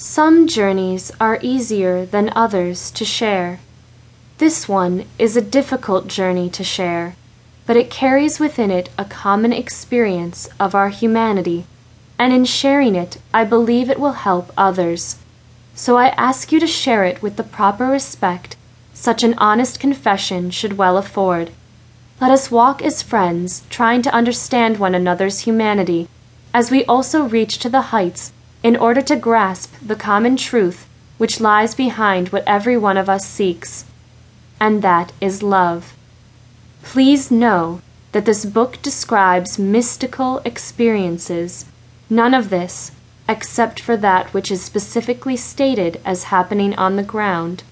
Some journeys are easier than others to share. This one is a difficult journey to share, but it carries within it a common experience of our humanity, and in sharing it I believe it will help others. So I ask you to share it with the proper respect such an honest confession should well afford. Let us walk as friends, trying to understand one another's humanity, as we also reach to the heights in order to grasp the common truth which lies behind what every one of us seeks, and that is love. Please know that this book describes mystical experiences, none of this, except for that which is specifically stated as happening on the ground,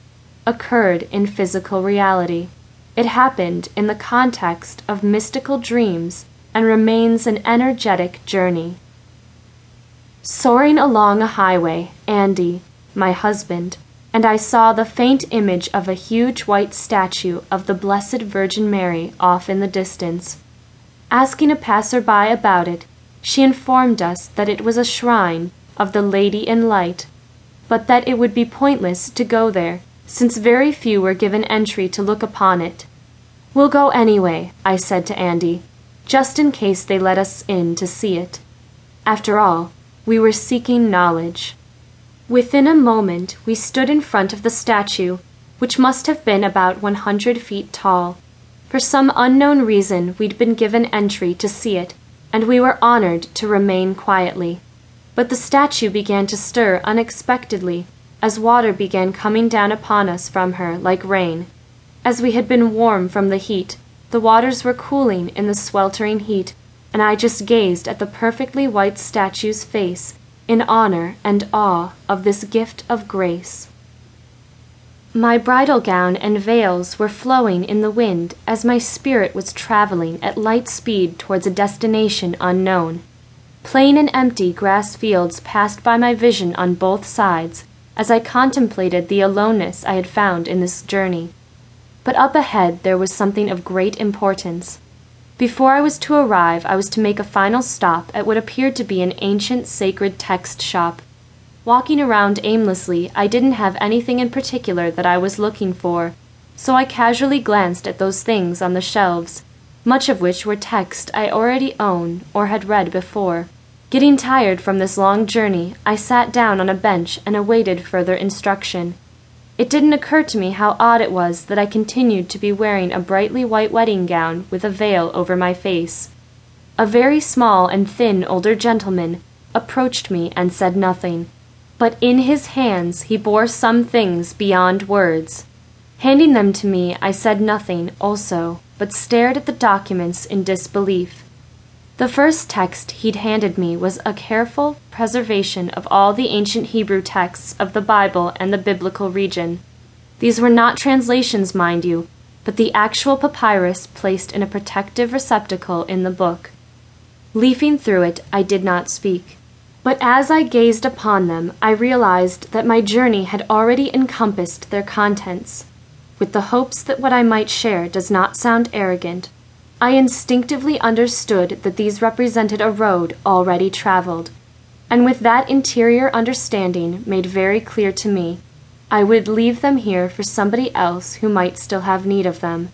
occurred in physical reality. It happened in the context of mystical dreams and remains an energetic journey. Soaring along a highway, Andy, my husband, and I saw the faint image of a huge white statue of the Blessed Virgin Mary off in the distance. Asking a passer-by about it, she informed us that it was a shrine of the Lady in Light, but that it would be pointless to go there, since very few were given entry to look upon it. We'll go anyway, I said to Andy, just in case they let us in to see it. After all, we were seeking knowledge. Within a moment we stood in front of the statue, which must have been about 100 feet tall. For some unknown reason we'd been given entry to see it, and we were honored to remain quietly. But the statue began to stir unexpectedly as water began coming down upon us from her like rain. As we had been warm from the heat, the waters were cooling in the sweltering heat and I just gazed at the perfectly white statue's face in honor and awe of this gift of grace. My bridal gown and veils were flowing in the wind as my spirit was traveling at light speed towards a destination unknown. Plain and empty grass fields passed by my vision on both sides as I contemplated the aloneness I had found in this journey. But up ahead there was something of great importance. Before I was to arrive, I was to make a final stop at what appeared to be an ancient sacred text shop. Walking around aimlessly, I didn't have anything in particular that I was looking for, so I casually glanced at those things on the shelves, much of which were text I already own or had read before. Getting tired from this long journey, I sat down on a bench and awaited further instruction. It didn't occur to me how odd it was that I continued to be wearing a brightly white wedding gown with a veil over my face. A very small and thin older gentleman approached me and said nothing, but in his hands he bore some things beyond words. Handing them to me, I said nothing also, but stared at the documents in disbelief. The first text he'd handed me was a careful preservation of all the ancient Hebrew texts of the Bible and the biblical region. These were not translations, mind you, but the actual papyrus placed in a protective receptacle in the book. Leafing through it, I did not speak. But as I gazed upon them, I realized that my journey had already encompassed their contents. With the hopes that what I might share does not sound arrogant, I instinctively understood that these represented a road already traveled, and with that interior understanding made very clear to me, I would leave them here for somebody else who might still have need of them.